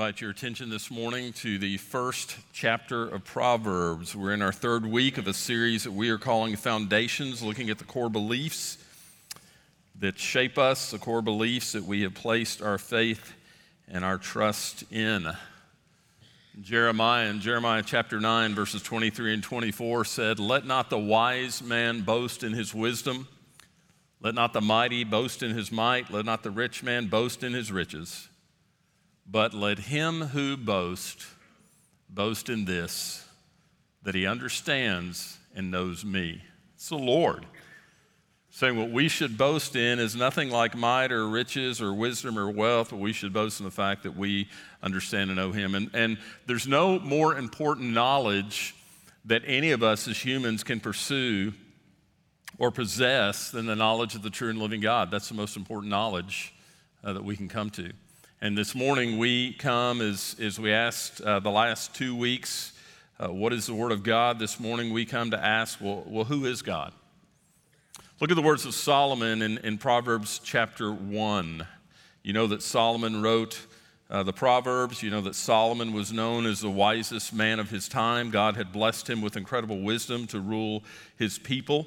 invite your attention this morning to the first chapter of Proverbs. We're in our third week of a series that we are calling Foundations, looking at the core beliefs that shape us, the core beliefs that we have placed our faith and our trust in. Jeremiah in Jeremiah chapter 9, verses 23 and 24 said, Let not the wise man boast in his wisdom, let not the mighty boast in his might, let not the rich man boast in his riches. But let him who boasts boast in this, that he understands and knows me. It's the Lord. Saying what we should boast in is nothing like might or riches or wisdom or wealth, but we should boast in the fact that we understand and know him. And, and there's no more important knowledge that any of us as humans can pursue or possess than the knowledge of the true and living God. That's the most important knowledge uh, that we can come to. And this morning we come as, as we asked uh, the last two weeks, uh, what is the Word of God? This morning we come to ask, well, well who is God? Look at the words of Solomon in, in Proverbs chapter 1. You know that Solomon wrote uh, the Proverbs. You know that Solomon was known as the wisest man of his time. God had blessed him with incredible wisdom to rule his people.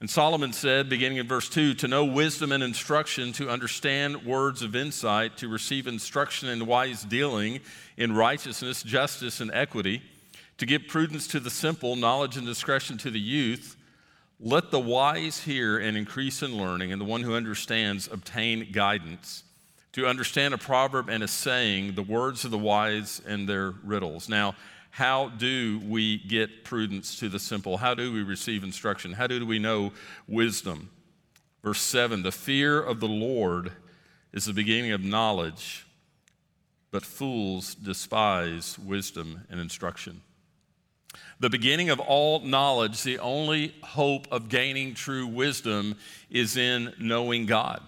And Solomon said, beginning in verse 2, to know wisdom and instruction, to understand words of insight, to receive instruction in wise dealing, in righteousness, justice, and equity, to give prudence to the simple, knowledge and discretion to the youth. Let the wise hear and increase in learning, and the one who understands obtain guidance. To understand a proverb and a saying, the words of the wise and their riddles. Now, how do we get prudence to the simple? How do we receive instruction? How do we know wisdom? Verse 7 The fear of the Lord is the beginning of knowledge, but fools despise wisdom and instruction. The beginning of all knowledge, the only hope of gaining true wisdom is in knowing God.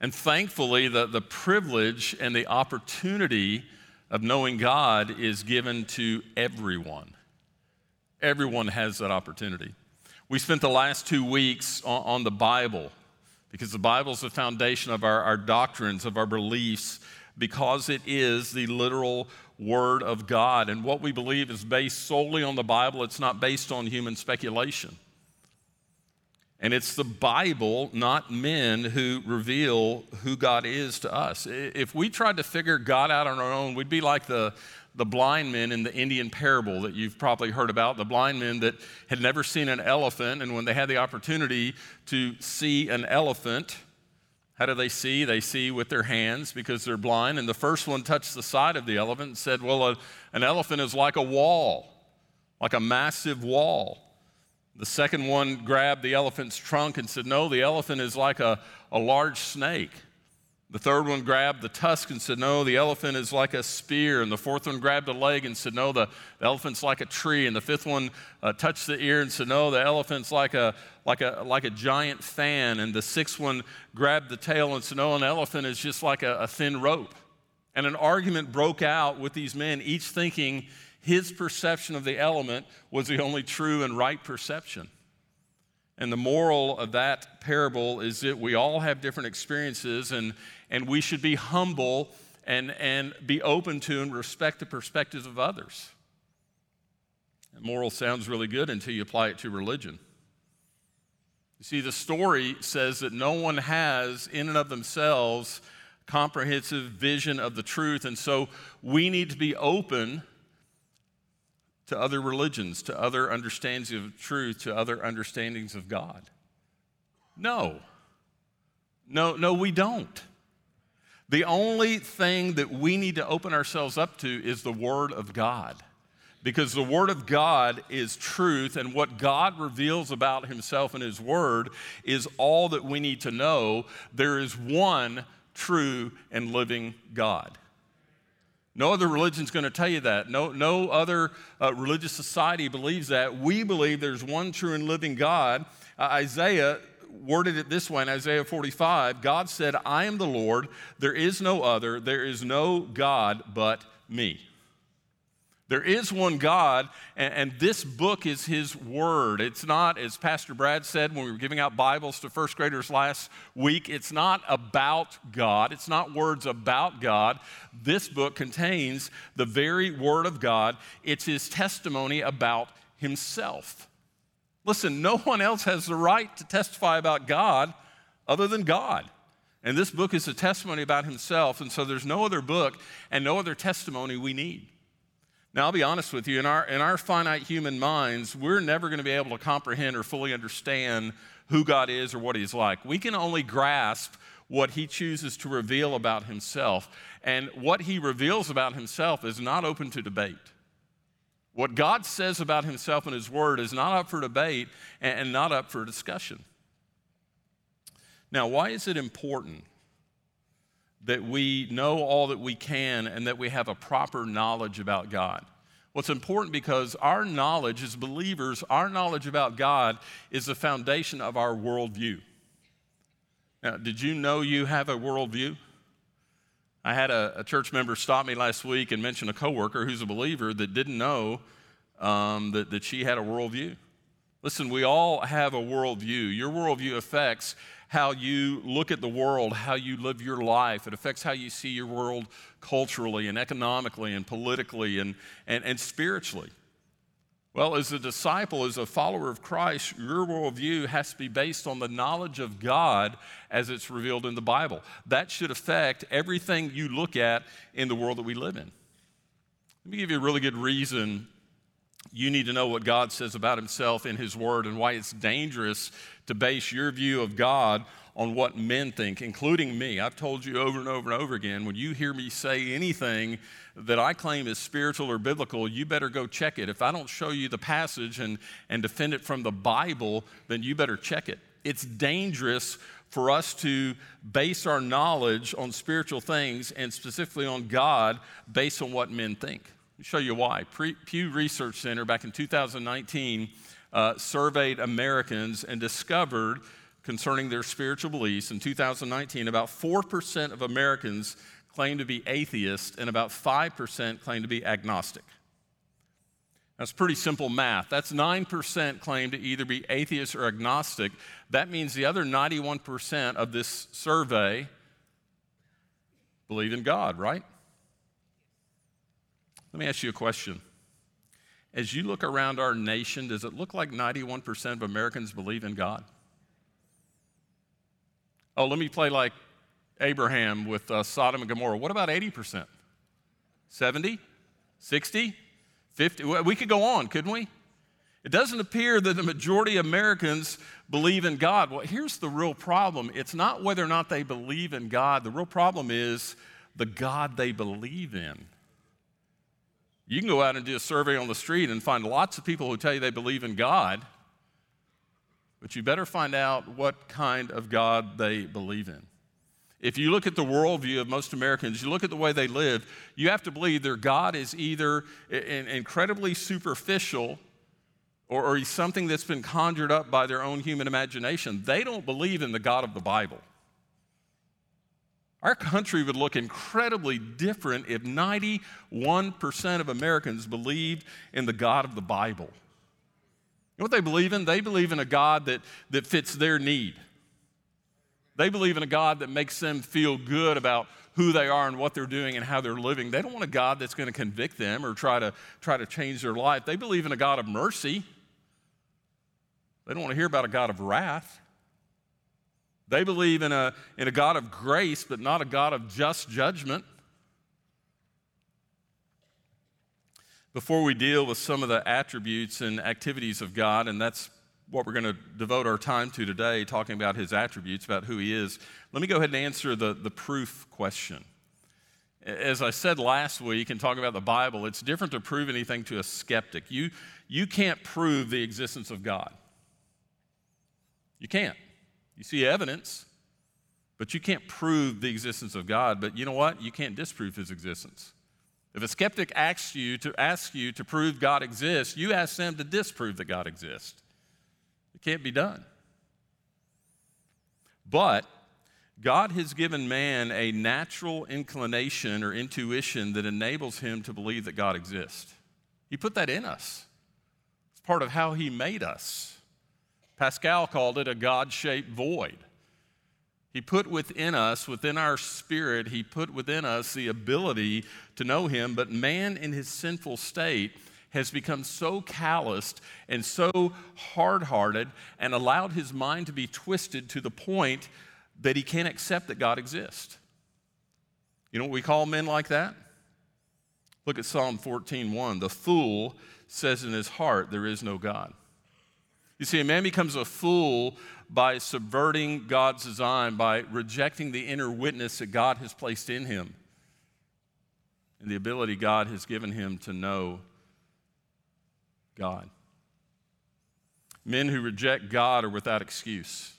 And thankfully, the, the privilege and the opportunity of knowing God is given to everyone. Everyone has that opportunity. We spent the last two weeks on, on the Bible because the Bible is the foundation of our, our doctrines, of our beliefs, because it is the literal Word of God. And what we believe is based solely on the Bible, it's not based on human speculation. And it's the Bible, not men, who reveal who God is to us. If we tried to figure God out on our own, we'd be like the, the blind men in the Indian parable that you've probably heard about. The blind men that had never seen an elephant, and when they had the opportunity to see an elephant, how do they see? They see with their hands because they're blind. And the first one touched the side of the elephant and said, Well, a, an elephant is like a wall, like a massive wall. The second one grabbed the elephant's trunk and said, No, the elephant is like a, a large snake. The third one grabbed the tusk and said, No, the elephant is like a spear. And the fourth one grabbed a leg and said, No, the, the elephant's like a tree. And the fifth one uh, touched the ear and said, No, the elephant's like a, like, a, like a giant fan. And the sixth one grabbed the tail and said, No, an elephant is just like a, a thin rope. And an argument broke out with these men, each thinking his perception of the element was the only true and right perception. And the moral of that parable is that we all have different experiences, and, and we should be humble and, and be open to and respect the perspectives of others. And moral sounds really good until you apply it to religion. You see, the story says that no one has, in and of themselves, comprehensive vision of the truth, and so we need to be open to other religions, to other understandings of truth, to other understandings of God? No. No, no, we don't. The only thing that we need to open ourselves up to is the Word of God. Because the Word of God is truth, and what God reveals about Himself in His Word is all that we need to know. There is one true and living God. No other religion is going to tell you that. No, no other uh, religious society believes that. We believe there's one true and living God. Uh, Isaiah worded it this way in Isaiah 45 God said, I am the Lord, there is no other, there is no God but me. There is one God, and, and, this book is His Word. It's not, as Pastor Brad said when we were giving out Bibles to first graders last week, it's not about God. It's not words about God. This book contains the very Word of God, it's His testimony about Himself. Listen, no one else has the right to testify about God other than God. And this book is a testimony about Himself, and so there's no other book and no other testimony we need. Now, I'll be honest with you, in our, in our finite human minds, we're never going to be able to comprehend or fully understand who God is or what He's like. We can only grasp what He chooses to reveal about Himself. And what He reveals about Himself is not open to debate. What God says about Himself in His Word is not up for debate and not up for discussion. Now, why is it important that we know all that we can and that we have a proper knowledge about God. Well, it's important because our knowledge as believers, our knowledge about God is the foundation of our worldview. Now, did you know you have a worldview? I had a, a church member stop me last week and mention a coworker who's a believer that didn't know um, that, that she had a worldview. Listen, we all have a worldview. Your worldview affects how you look at the world, how you live your life. It affects how you see your world culturally and economically and politically and, and, and spiritually. Well, as a disciple, as a follower of Christ, your worldview has to be based on the knowledge of God as it's revealed in the Bible. That should affect everything you look at in the world that we live in. Let me give you a really good reason you need to know what God says about Himself in His Word and why it's dangerous to base your view of God on what men think, including me. I've told you over and over and over again when you hear me say anything that I claim is spiritual or biblical, you better go check it. If I don't show you the passage and, and defend it from the Bible, then you better check it. It's dangerous for us to base our knowledge on spiritual things and specifically on God based on what men think show you why. Pew Research Center back in 2019 uh, surveyed Americans and discovered concerning their spiritual beliefs in 2019 about 4% of Americans claim to be atheist and about 5% claim to be agnostic. That's pretty simple math. That's 9% claim to either be atheist or agnostic. That means the other 91% of this survey believe in God, right? Let me ask you a question. As you look around our nation, does it look like 91% of Americans believe in God? Oh, let me play like Abraham with uh, Sodom and Gomorrah. What about 80%? 70? 60? 50? We could go on, couldn't we? It doesn't appear that the majority of Americans believe in God. Well, here's the real problem it's not whether or not they believe in God, the real problem is the God they believe in. You can go out and do a survey on the street and find lots of people who tell you they believe in God, but you better find out what kind of God they believe in. If you look at the worldview of most Americans, you look at the way they live, you have to believe their God is either incredibly superficial or, or something that's been conjured up by their own human imagination. They don't believe in the God of the Bible. Our country would look incredibly different if 91% of Americans believed in the God of the Bible. You know what they believe in? They believe in a God that, that fits their need. They believe in a God that makes them feel good about who they are and what they're doing and how they're living. They don't want a God that's going to convict them or try to, try to change their life. They believe in a God of mercy. They don't want to hear about a God of wrath. They believe in a, in a God of grace, but not a God of just judgment. Before we deal with some of the attributes and activities of God, and that's what we're going to devote our time to today, talking about his attributes, about who he is, let me go ahead and answer the, the proof question. As I said last week in talking about the Bible, it's different to prove anything to a skeptic. You, you can't prove the existence of God. You can't. You see evidence, but you can't prove the existence of God. But you know what? You can't disprove his existence. If a skeptic asks you to ask you to prove God exists, you ask them to disprove that God exists. It can't be done. But God has given man a natural inclination or intuition that enables him to believe that God exists. He put that in us. It's part of how He made us. Pascal called it a God shaped void. He put within us, within our spirit, He put within us the ability to know Him, but man in his sinful state has become so calloused and so hard hearted and allowed his mind to be twisted to the point that he can't accept that God exists. You know what we call men like that? Look at Psalm 14:1. The fool says in his heart, There is no God. You see, a man becomes a fool by subverting God's design, by rejecting the inner witness that God has placed in him and the ability God has given him to know God. Men who reject God are without excuse.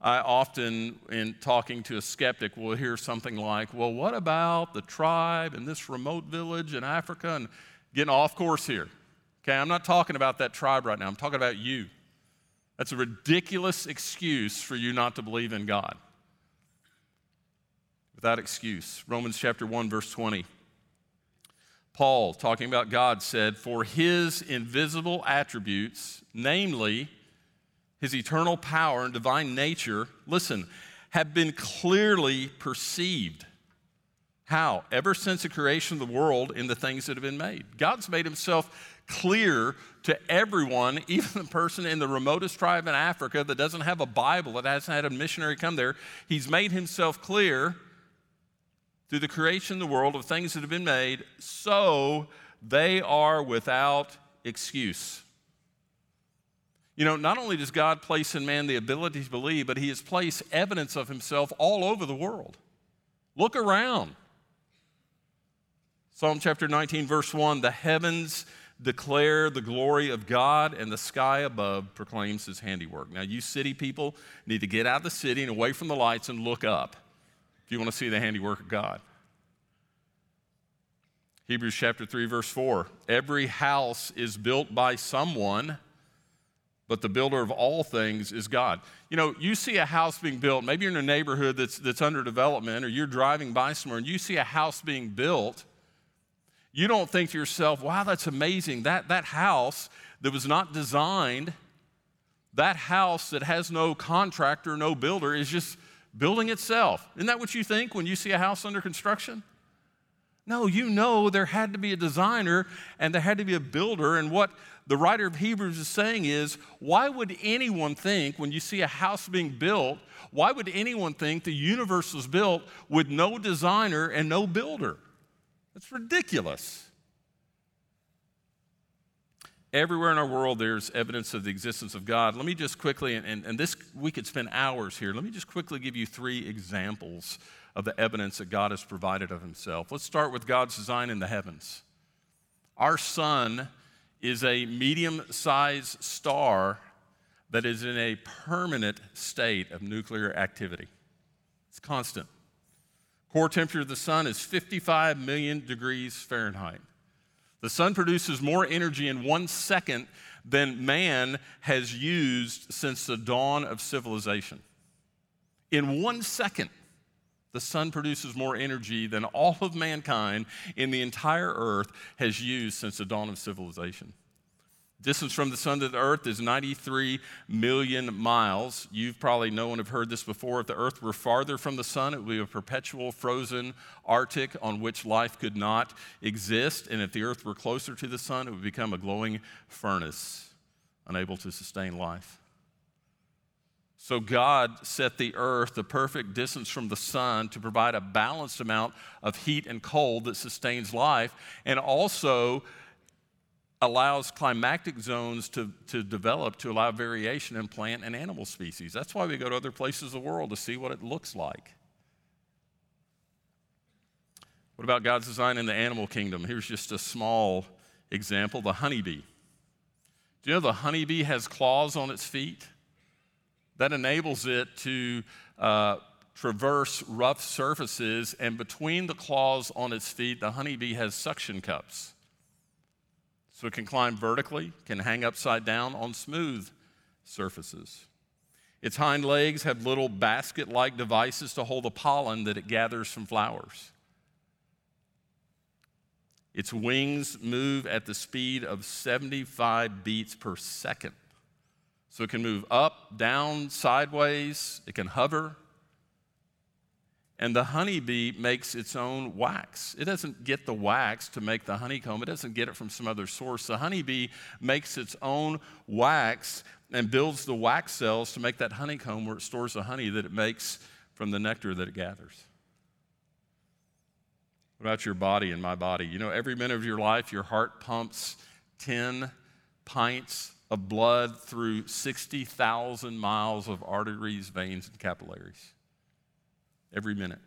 I often, in talking to a skeptic, will hear something like, Well, what about the tribe in this remote village in Africa? And getting off course here. Okay, I'm not talking about that tribe right now, I'm talking about you. That's a ridiculous excuse for you not to believe in God. Without excuse. Romans chapter 1, verse 20. Paul, talking about God, said, For his invisible attributes, namely his eternal power and divine nature, listen, have been clearly perceived. How? Ever since the creation of the world in the things that have been made. God's made himself clear to everyone, even the person in the remotest tribe in Africa that doesn't have a Bible, that hasn't had a missionary come there. He's made himself clear through the creation of the world of things that have been made, so they are without excuse. You know, not only does God place in man the ability to believe, but he has placed evidence of himself all over the world. Look around. Psalm chapter 19, verse 1 The heavens declare the glory of God, and the sky above proclaims his handiwork. Now, you city people need to get out of the city and away from the lights and look up if you want to see the handiwork of God. Hebrews chapter 3, verse 4 Every house is built by someone, but the builder of all things is God. You know, you see a house being built, maybe you're in a neighborhood that's, that's under development, or you're driving by somewhere and you see a house being built. You don't think to yourself, wow, that's amazing. That, that house that was not designed, that house that has no contractor, no builder, is just building itself. Isn't that what you think when you see a house under construction? No, you know there had to be a designer and there had to be a builder. And what the writer of Hebrews is saying is why would anyone think when you see a house being built, why would anyone think the universe was built with no designer and no builder? That's ridiculous. Everywhere in our world, there's evidence of the existence of God. Let me just quickly, and, and this, we could spend hours here. Let me just quickly give you three examples of the evidence that God has provided of Himself. Let's start with God's design in the heavens. Our sun is a medium sized star that is in a permanent state of nuclear activity, it's constant. Core temperature of the sun is 55 million degrees Fahrenheit. The sun produces more energy in one second than man has used since the dawn of civilization. In one second, the sun produces more energy than all of mankind in the entire earth has used since the dawn of civilization. Distance from the sun to the earth is 93 million miles. You've probably known and have heard this before. If the earth were farther from the sun, it would be a perpetual frozen Arctic on which life could not exist. And if the earth were closer to the sun, it would become a glowing furnace, unable to sustain life. So God set the earth the perfect distance from the sun to provide a balanced amount of heat and cold that sustains life and also allows climatic zones to, to develop to allow variation in plant and animal species. That's why we go to other places of the world to see what it looks like. What about God's design in the animal kingdom? Here's just a small example the honeybee. Do you know the honeybee has claws on its feet? That enables it to uh, traverse rough surfaces, and between the claws on its feet, the honeybee has suction cups. So it can climb vertically, can hang upside down on smooth surfaces. Its hind legs have little basket like devices to hold the pollen that it gathers from flowers. Its wings move at the speed of 75 beats per second. So it can move up, down, sideways, it can hover. And the honeybee makes its own wax. It doesn't get the wax to make the honeycomb, it doesn't get it from some other source. The honeybee makes its own wax and builds the wax cells to make that honeycomb where it stores the honey that it makes from the nectar that it gathers. What about your body and my body? You know, every minute of your life, your heart pumps 10 pints of blood through 60,000 miles of arteries, veins, and capillaries. Every minute.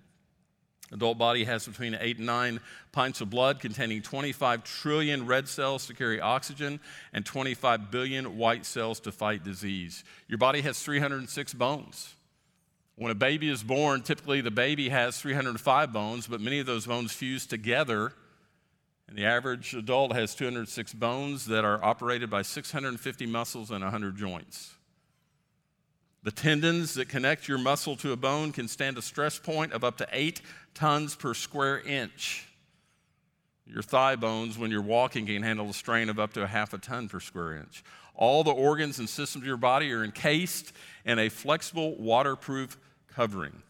Adult body has between 8 and 9 pints of blood containing 25 trillion red cells to carry oxygen and 25 billion white cells to fight disease. Your body has 306 bones. When a baby is born, typically the baby has 305 bones, but many of those bones fuse together. And the average adult has 206 bones that are operated by 650 muscles and 100 joints. The tendons that connect your muscle to a bone can stand a stress point of up to 8 tons per square inch. Your thigh bones, when you're walking, can handle a strain of up to a half a ton per square inch. All the organs and systems of your body are encased in a flexible, waterproof covering.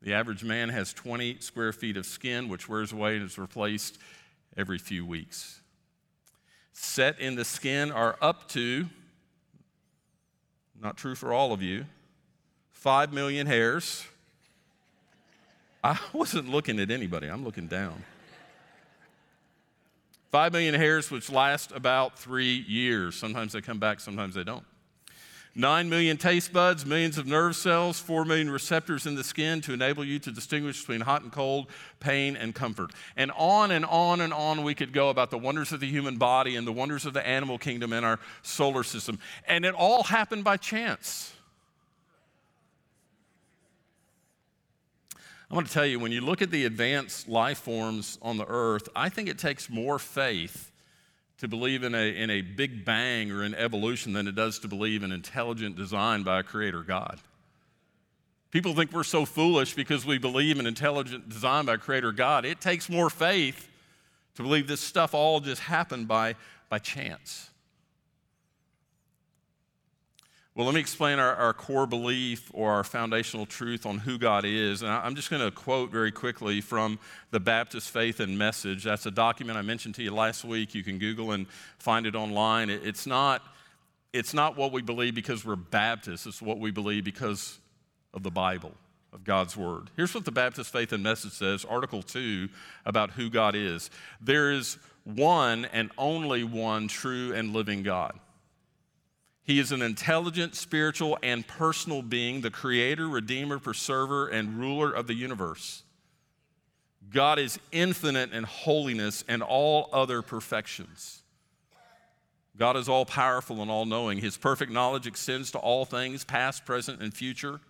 The average man has 20 square feet of skin, which wears away and is replaced every few weeks. Set in the skin are up to, not true for all of you, 5 million hairs. I wasn't looking at anybody, I'm looking down. 5 million hairs, which last about three years. Sometimes they come back, sometimes they don't. 9 million taste buds, millions of nerve cells, 4 million receptors in the skin to enable you to distinguish between hot and cold, pain and comfort. And on and on and on we could go about the wonders of the human body and the wonders of the animal kingdom and our solar system. And it all happened by chance. I want to tell you, when you look at the advanced life forms on the earth, I think it takes more faith to believe in a, in a big bang or in evolution than it does to believe in intelligent design by a creator God. People think we're so foolish because we believe in intelligent design by a creator God. It takes more faith to believe this stuff all just happened by, by chance. Well, let me explain our, our, core belief or our foundational truth on who God is. And I'm just going to quote very quickly from the Baptist Faith and Message. That's a document I mentioned to you last week. You can Google and find it online. It's not, it's not what we believe because we're Baptists, it's what we believe because of the Bible, of God's Word. Here's what the Baptist Faith and Message says, Article 2, about who God is. There is one and only one true and living God. He is an intelligent, spiritual, and personal being, the creator, redeemer, preserver, and ruler of the universe. God is infinite in holiness and all other perfections. God is all powerful and all knowing. His perfect knowledge extends to all things, past, present, and future.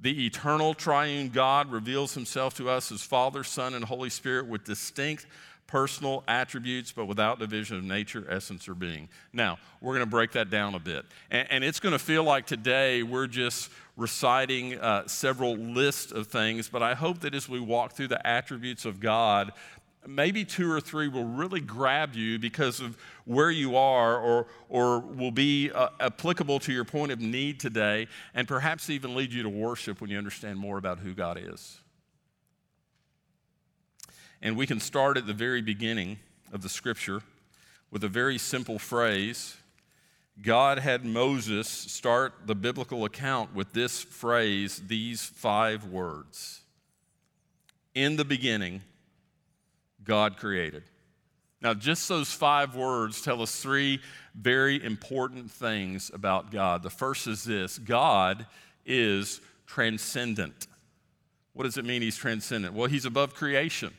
The eternal triune God reveals himself to us as Father, Son, and Holy Spirit with distinct personal attributes, but without division of nature, essence, or being. Now, we're going to break that down a bit. And, and it's going to feel like today we're just reciting uh, several lists of things, but I hope that as we walk through the attributes of God, maybe two or three will really grab you because of where you are or, or will be uh, applicable to your point of need today, and perhaps even lead you to worship when you understand more about who God is. And we can start at the very beginning of the scripture with a very simple phrase. God had Moses start the biblical account with this phrase, these five words In the beginning, God created. Now, just those five words tell us three very important things about God. The first is this God is transcendent. What does it mean he's transcendent? Well, he's above creation.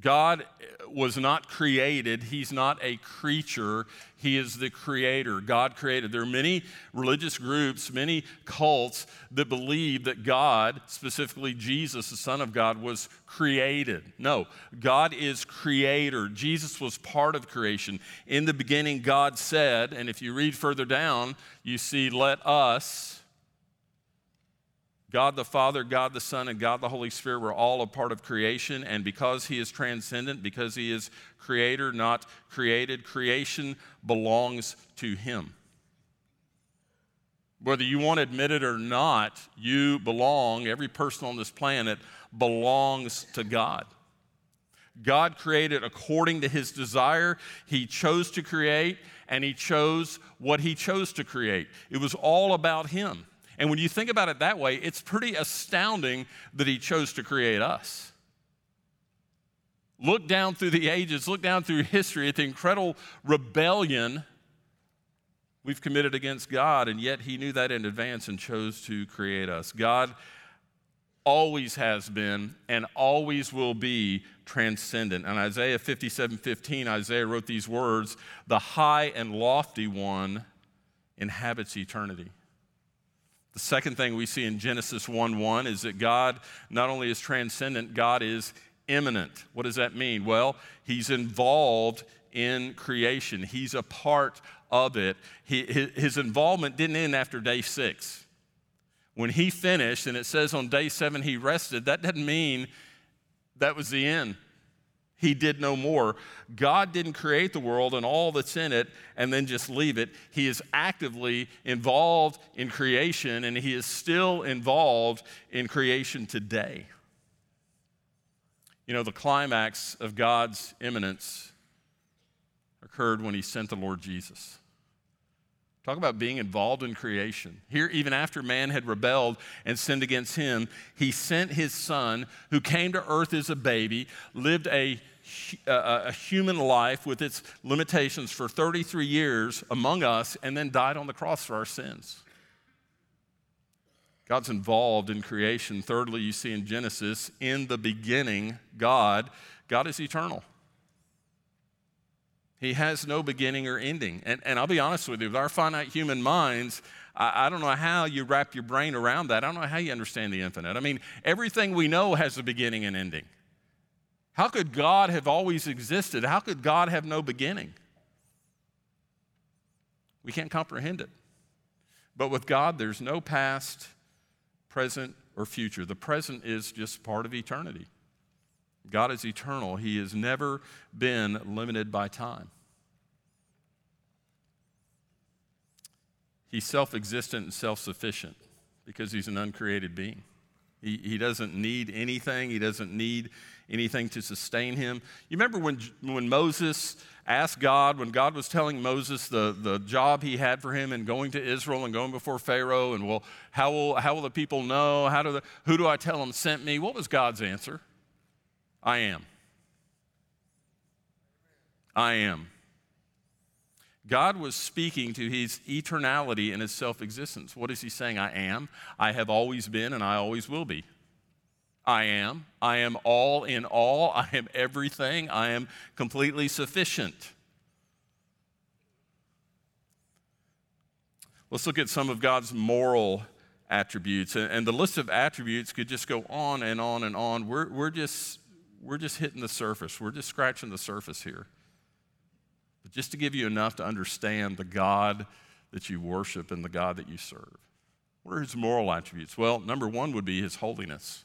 God was not created, He's not a creature, He is the creator. God created. There are many religious groups, many cults that believe that God, specifically Jesus, the Son of God, was created. No, God is creator. Jesus was part of creation. In the beginning, God said, and if you read further down, you see, let us God the Father, God the Son, and God the Holy Spirit were all a part of creation. And because He is transcendent, because He is creator, not created, creation belongs to Him. Whether you want to admit it or not, you belong, every person on this planet belongs to God. God created according to his desire. He chose to create, and he chose what he chose to create. It was all about him. And when you think about it that way, it's pretty astounding that he chose to create us. Look down through the ages, look down through history at the incredible rebellion we've committed against God, and yet He knew that in advance and chose to create us. God always has been and always will be transcendent. And Isaiah 57 15, Isaiah wrote these words The high and lofty one inhabits eternity. The second thing we see in Genesis 1 1 is that God not only is transcendent, God is immanent. What does that mean? Well, He's involved in creation, He's a part of it. He, his involvement didn't end after day six. When He finished, and it says on day seven He rested, that doesn't mean that was the end he did no more. God didn't create the world and all that's in it and then just leave it. He is actively involved in creation and he is still involved in creation today. You know, the climax of God's immanence occurred when he sent the Lord Jesus. Talk about being involved in creation. Here, even after man had rebelled and sinned against him, he sent his son, who came to earth as a baby, lived a Uh, uh, a human life with its limitations for 33 years among us and then died on the cross for our sins. God's involved in creation. Thirdly, you see in Genesis, in the beginning, God, God is eternal. He has no beginning or ending. And, and I'll be honest with you, with our finite human minds, I, I don't know how you wrap your brain around that. I don't know how you understand the infinite. I mean, everything we know has a beginning and ending. How could God have always existed? How could God have no beginning? We can't comprehend it. But with God, there's no past, present, or future. The present is just part of eternity. God is eternal, He has never been limited by time. He's self existent and self sufficient because He's an uncreated being. He, he doesn't need anything, He doesn't need anything to sustain him. You remember when, when Moses asked God, when God was telling Moses the, the job he had for him in going to Israel and going before Pharaoh, and well, how will, how will the people know? How do the, who do I tell them sent me? What was God's answer? I am. I am. God was speaking to his eternality and his self existence. What is he saying? I am. I have always been and I always will be. I am. I am all in all. I am everything. I am completely sufficient. Let's look at some of God's moral attributes. And the list of attributes could just go on and on and on. We're, we're, just, we're just hitting the surface, we're just scratching the surface here. But just to give you enough to understand the God that you worship and the God that you serve. What are his moral attributes? Well, number one would be his holiness.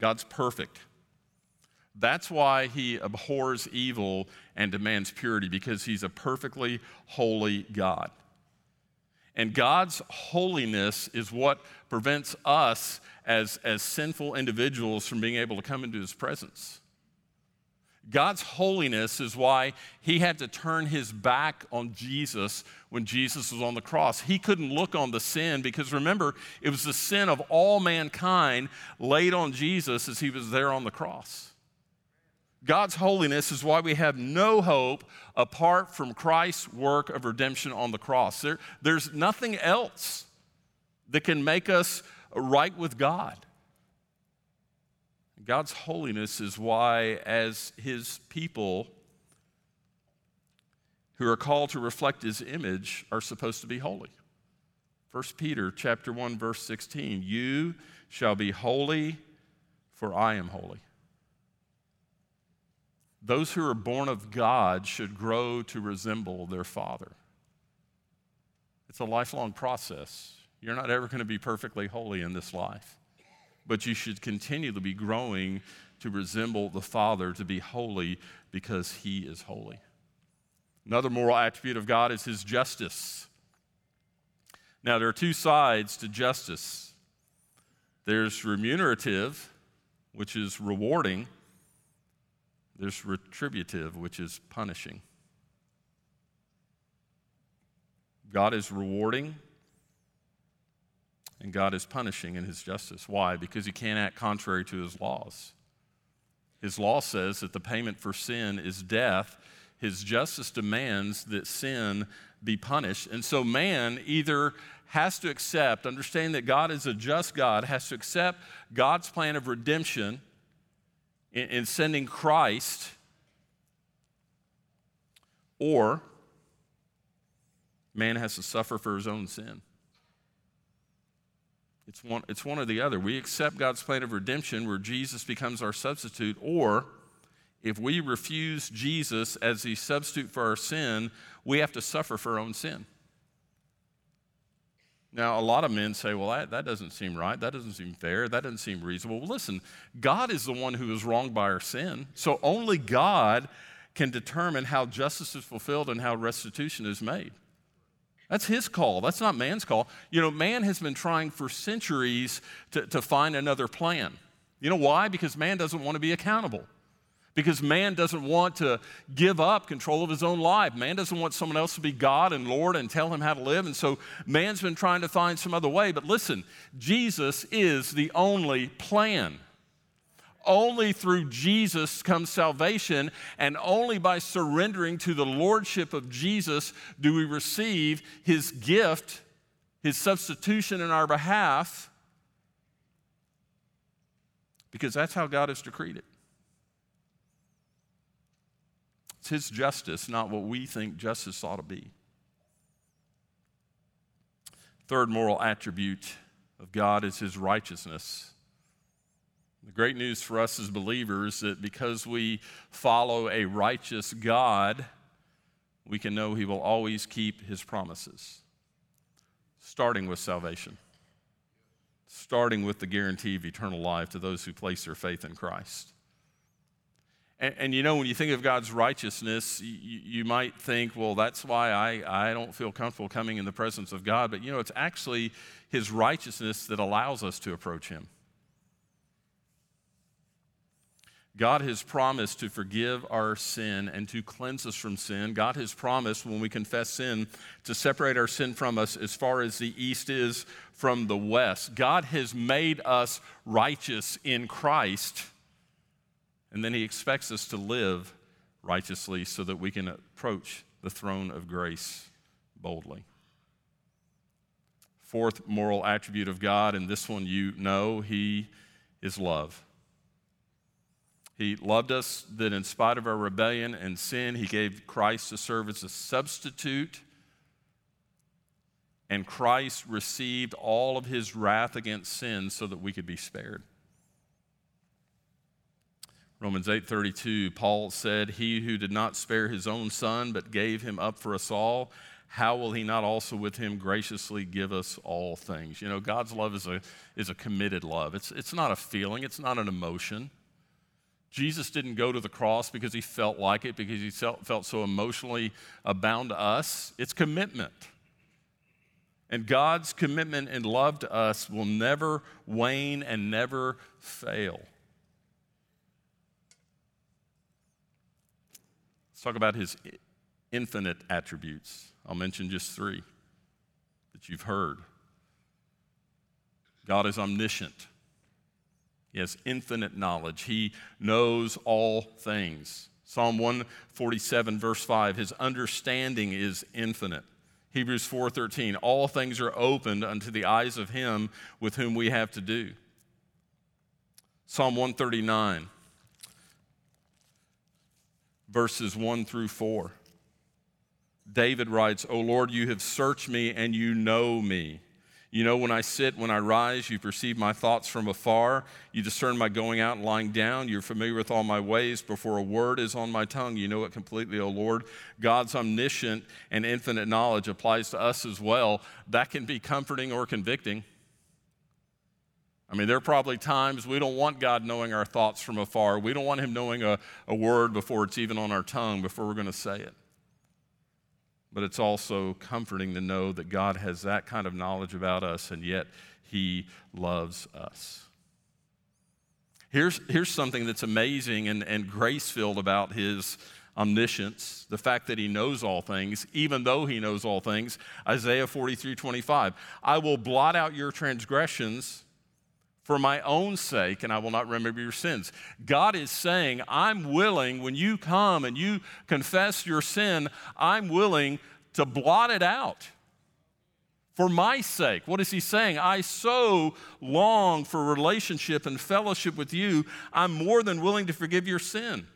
God's perfect. That's why he abhors evil and demands purity, because he's a perfectly holy God. And God's holiness is what prevents us as, as sinful individuals from being able to come into his presence. God's holiness is why he had to turn his back on Jesus when Jesus was on the cross. He couldn't look on the sin because remember, it was the sin of all mankind laid on Jesus as he was there on the cross. God's holiness is why we have no hope apart from Christ's work of redemption on the cross. There, there's nothing else that can make us right with God. God's holiness is why, as his people who are called to reflect his image, are supposed to be holy. 1 Peter chapter 1 verse 16 you shall be holy for I am holy. Those who are born of God should grow to resemble their father. It's a lifelong process. You're not ever going to be perfectly holy in this life, but you should continue to be growing to resemble the Father, to be holy because He is holy. Another moral attribute of God is His justice. Now, there are two sides to justice there's remunerative, which is rewarding, there's retributive, which is punishing. God is rewarding and God is punishing in his justice. Why? Because he can't act contrary to his laws. His law says that the payment for sin is death. His justice demands that sin be punished. And so man either has to accept, understand that God is a just God, has to accept God's plan of redemption in, in sending Christ, or man has to suffer for his own sin. It's one, it's one or the other. We accept God's plan of redemption where Jesus becomes our substitute, or if we refuse Jesus as the substitute for our sin, we have to suffer for our own sin. Now, a lot of men say, well, that, that doesn't seem right. That doesn't seem fair. That doesn't seem reasonable. Well, listen, God is the one who is wronged by our sin. So only God can determine how justice is fulfilled and how restitution is made. That's his call. That's not man's call. You know, man has been trying for centuries to, to find another plan. You know why? Because man doesn't want to be accountable. Because man doesn't want to give up control of his own life. Man doesn't want someone else to be God and Lord and tell him how to live. And so man's been trying to find some other way. But listen, Jesus is the only plan. Only through Jesus comes salvation, and only by surrendering to the lordship of Jesus do we receive his gift, his substitution in our behalf, because that's how God has decreed it. It's his justice, not what we think justice ought to be. Third moral attribute of God is his righteousness. The great news for us as believers is that because we follow a righteous God, we can know He will always keep His promises, starting with salvation, starting with the guarantee of eternal life to those who place their faith in Christ. And, and you know, when you think of God's righteousness, you, you might think, well, that's why I, I don't feel comfortable coming in the presence of God. But you know, it's actually His righteousness that allows us to approach Him. God has promised to forgive our sin and to cleanse us from sin. God has promised when we confess sin to separate our sin from us as far as the east is from the west. God has made us righteous in Christ, and then He expects us to live righteously so that we can approach the throne of grace boldly. Fourth moral attribute of God, and this one you know, He is love. He loved us that in spite of our rebellion and sin, He gave Christ to serve as a substitute. And Christ received all of His wrath against sin so that we could be spared. Romans 8:32 Paul said he who did not spare his own son but gave him up for us all how will he not also with him graciously give us all things you know God's love is a is a committed love it's it's not a feeling it's not an emotion Jesus didn't go to the cross because he felt like it, because he felt, so emotionally bound to us. It's commitment. And God's commitment and love to us will never wane and never fail. Let's talk about his infinite attributes. I'll mention just three that you've heard. God is omniscient. He has infinite knowledge. He knows all things. Psalm 147 verse 5, his understanding is infinite. Hebrews 4:13, all things are opened unto the eyes of him with whom we have to do. Psalm 139 verses 1 through 4. David writes, "O Lord, you have searched me and you know me. You know when I sit, when I rise, you perceive my thoughts from afar. You discern my going out and lying down. You're familiar with all my ways. Before a word is on my tongue, you know it completely, O Lord. God's omniscient and infinite knowledge applies to us as well. That can be comforting or convicting. I mean, there are probably times we don't want God knowing our thoughts from afar. We don't want Him knowing a, a word before it's even on our tongue, before we're going to say it. But it's also comforting to know that God has that kind of knowledge about us, and yet He loves us. Here's, here's something that's amazing and, and grace filled about His omniscience, the fact that He knows all things, even though He knows all things. Isaiah 43 25. I will blot out your transgressions for my own sake, and I will not remember your sins. God is saying, I'm willing, when you come and you confess your sin, I'm willing to blot it out for my sake. What is he saying? I so long for relationship and fellowship with you, I'm more than willing to forgive your sin.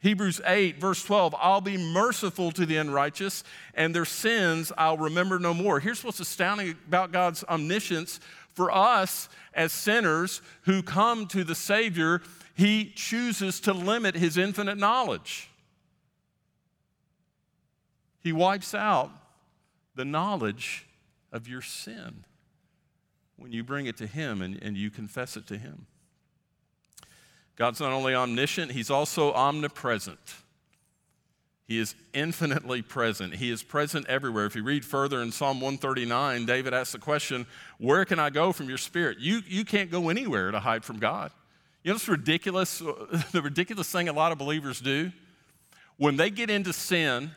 Hebrews 8, verse 12, I'll be merciful to the unrighteous, and their sins I'll remember no more. Here's what's astounding about God's omniscience for us as sinners who come to the Savior, He chooses to limit His infinite knowledge. He wipes out the knowledge of your sin when you bring it to Him and, and you confess it to Him. God's not only omniscient, He's also omnipresent. He is infinitely present. He is present everywhere. If you read further in Psalm 139, David asks the question, Where can I go from your spirit? You, you can't go anywhere to hide from God. You know it's ridiculous? The ridiculous thing a lot of believers do? When they get into sin,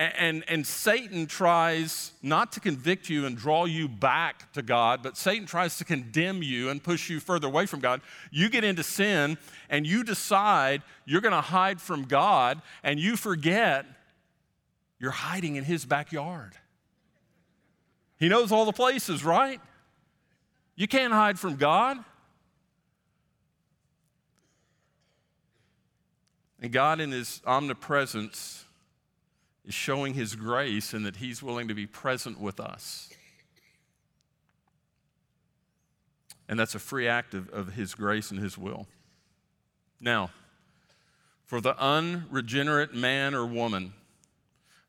and, and Satan tries not to convict you and draw you back to God, but Satan tries to condemn you and push you further away from God. You get into sin and you decide you're going to hide from God, and you forget you're hiding in his backyard. He knows all the places, right? You can't hide from God. And God, in his omnipresence, is showing his grace and that he's willing to be present with us. And that's a free act of, of his grace and his will. Now, for the unregenerate man or woman,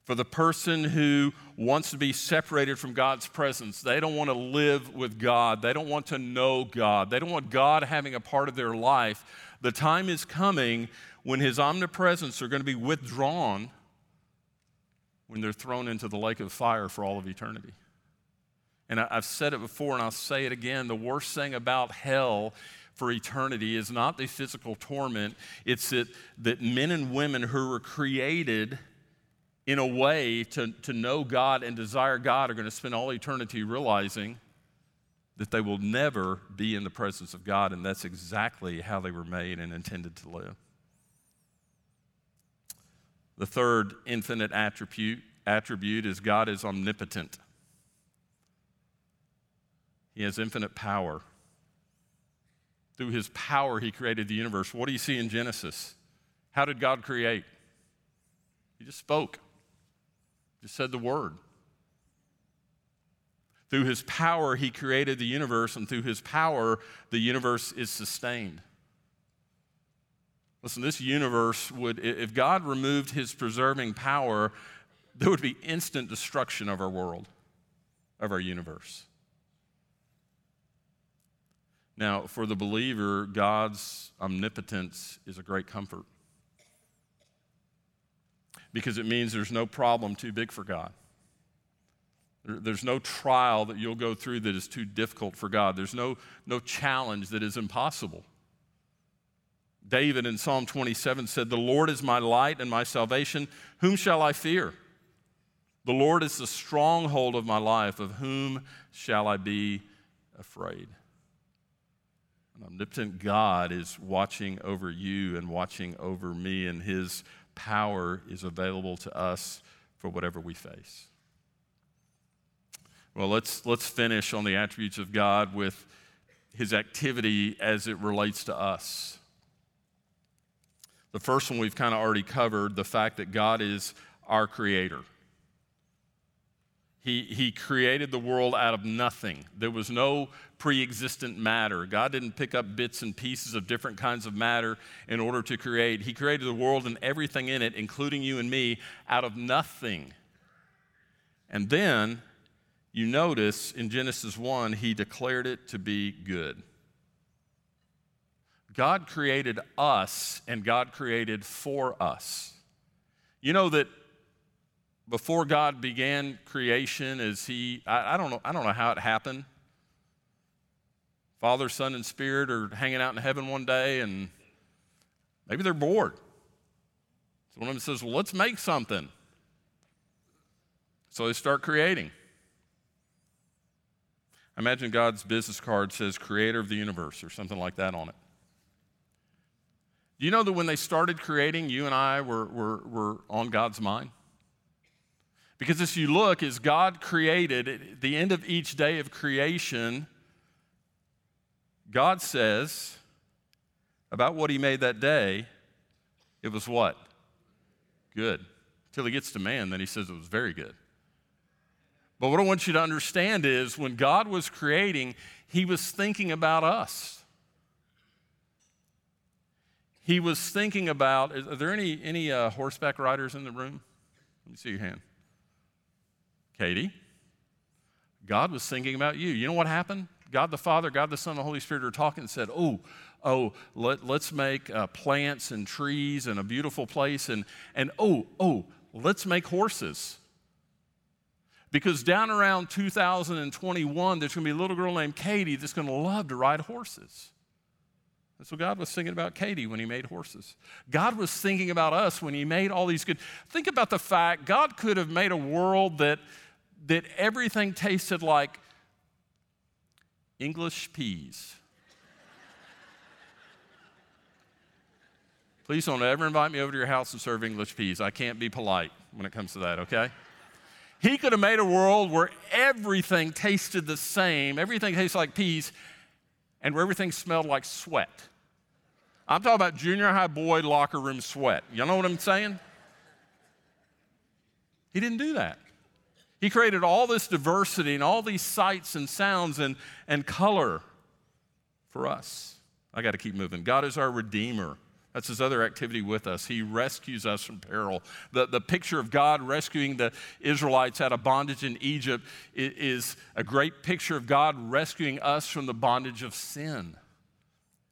for the person who wants to be separated from God's presence, they don't want to live with God, they don't want to know God, they don't want God having a part of their life. The time is coming when his omnipresence are going to be withdrawn when they're thrown into the lake of fire for all of eternity. And I've said it before and I'll say it again the worst thing about hell for eternity is not the physical torment, it's that, that men and women who were created in a way to, to know God and desire God are going to spend all eternity realizing that they will never be in the presence of God, and that's exactly how they were made and intended to live. The third infinite attribute, attribute is God is omnipotent. He has infinite power. Through his power, he created the universe. What do you see in Genesis? How did God create? He just spoke, just said the word. Through his power, he created the universe, and through his power, the universe is sustained. Listen, this universe would, if God removed his preserving power, there would be instant destruction of our world, of our universe. Now, for the believer, God's omnipotence is a great comfort because it means there's no problem too big for God. There's no trial that you'll go through that is too difficult for God. There's no, no challenge that is impossible. David in Psalm 27 said, The Lord is my light and my salvation. Whom shall I fear? The Lord is the stronghold of my life. Of whom shall I be afraid? An omnipotent God is watching over you and watching over me, and his power is available to us for whatever we face. Well, let's, let's finish on the attributes of God with his activity as it relates to us. The first one we've kind of already covered the fact that God is our creator. He, he created the world out of nothing. There was no pre existent matter. God didn't pick up bits and pieces of different kinds of matter in order to create. He created the world and everything in it, including you and me, out of nothing. And then you notice in Genesis 1, he declared it to be good. God created us and God created for us. You know that before God began creation, as He, I, I, don't know, I don't know how it happened. Father, Son, and Spirit are hanging out in heaven one day, and maybe they're bored. So one of them says, Well, let's make something. So they start creating. Imagine God's business card says creator of the universe or something like that on it. Do you know that when they started creating, you and I were, were, were on God's mind? Because as you look, as God created, at the end of each day of creation, God says about what He made that day, it was what? Good. Till He gets to man, then He says it was very good. But what I want you to understand is when God was creating, He was thinking about us. He was thinking about, are there any, any uh, horseback riders in the room? Let me see your hand. Katie, God was thinking about you. You know what happened? God the Father, God the Son, the Holy Spirit are talking and said, Oh, oh, let, us make uh, plants and trees and a beautiful place. And, and oh, oh, let's make horses. Because down around 2021, there's going to be a little girl named Katie that's going to love to ride horses. So God was thinking about Katie when he made horses. God was thinking about us when he made all these good. Think about the fact God could have made a world that, that everything tasted like English peas. Please don't ever invite me over to your house to serve English peas. I can't be polite when it comes to that, okay? He could have made a world where everything tasted the same, everything tastes like peas, and where everything smelled like sweat. I'm talking about junior high boy locker room sweat. You know what I'm saying? He didn't do that. He created all this diversity and all these sights and sounds and, and color for us. I got to keep moving. God is our Redeemer. That's his other activity with us. He rescues us from peril. The, the picture of God rescuing the Israelites out of bondage in Egypt is a great picture of God rescuing us from the bondage of sin.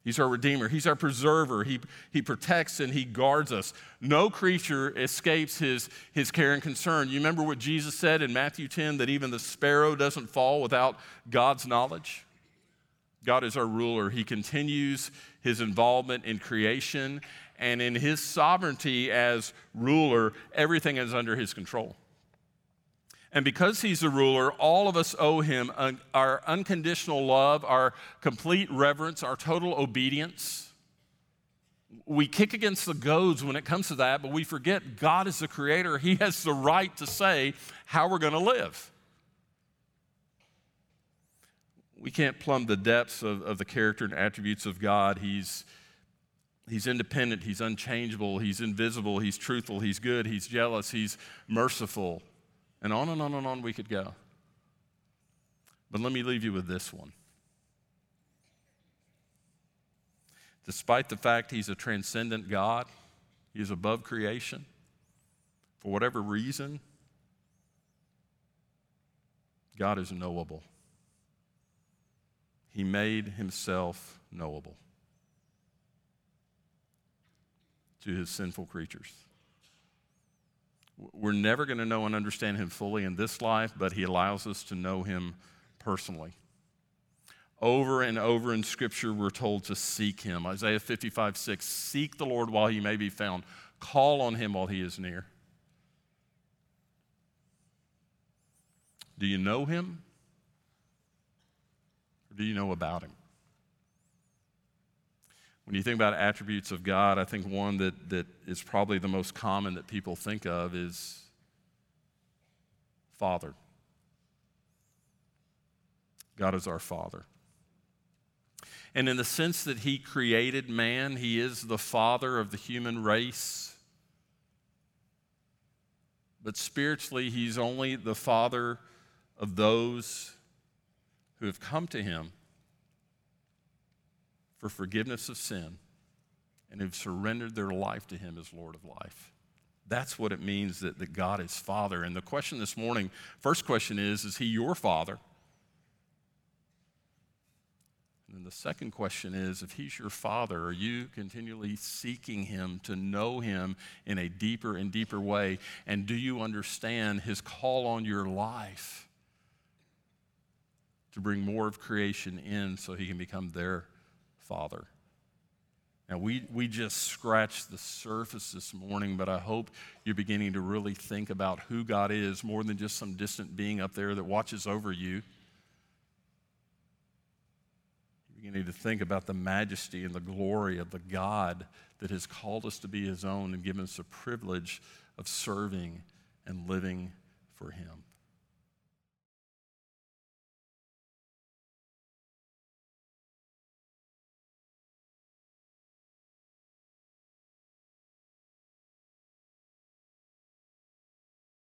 He's our Redeemer. He's our preserver. He, he protects and He guards us. No creature escapes his, his care and concern. You remember what Jesus said in Matthew 10 that even the sparrow doesn't fall without God's knowledge? God is our ruler. He continues his involvement in creation, and in his sovereignty as ruler, everything is under his control. And because he's the ruler, all of us owe him our unconditional love, our complete reverence, our total obedience. We kick against the goads when it comes to that, but we forget God is the creator. He has the right to say how we're going to live we can't plumb the depths of, of the character and attributes of God. He's, he's independent, He's unchangeable, He's invisible, He's truthful, He's good, He's jealous, He's merciful. And on and on and on we could go. But let me leave you with this one. Despite the fact He's a transcendent God, He is above creation, for whatever reason, God is knowable. He made himself knowable to his sinful creatures. We're never going to know and understand him fully in this life, but he allows us to know him personally. Over and over in Scripture, we're told to seek him. Isaiah 55 6 Seek the Lord while he may be found, call on him while he is near. Do you know him? Or do you know about him? When you think about attributes of God, I think one that, that is probably the most common that people think of is Father. God is our Father. And in the sense that He created man, He is the Father of the human race. But spiritually, He's only the Father of those who have come to him for forgiveness of sin and have surrendered their life to him as Lord of life. That's what it means that, that God is Father. And the question this morning, first question is, is he your Father? And then the second question is if he's your father, are you continually seeking him to know him in a deeper and deeper way? And do you understand his call on your life to bring more of creation in so he can become their father? Now, we, we just scratched the surface this morning, but I hope you're beginning to really think about who God is more than just some distant being up there that watches over you beginning to think about the majesty and the glory of the God that has called us to be his own and given us the privilege of serving and living for him.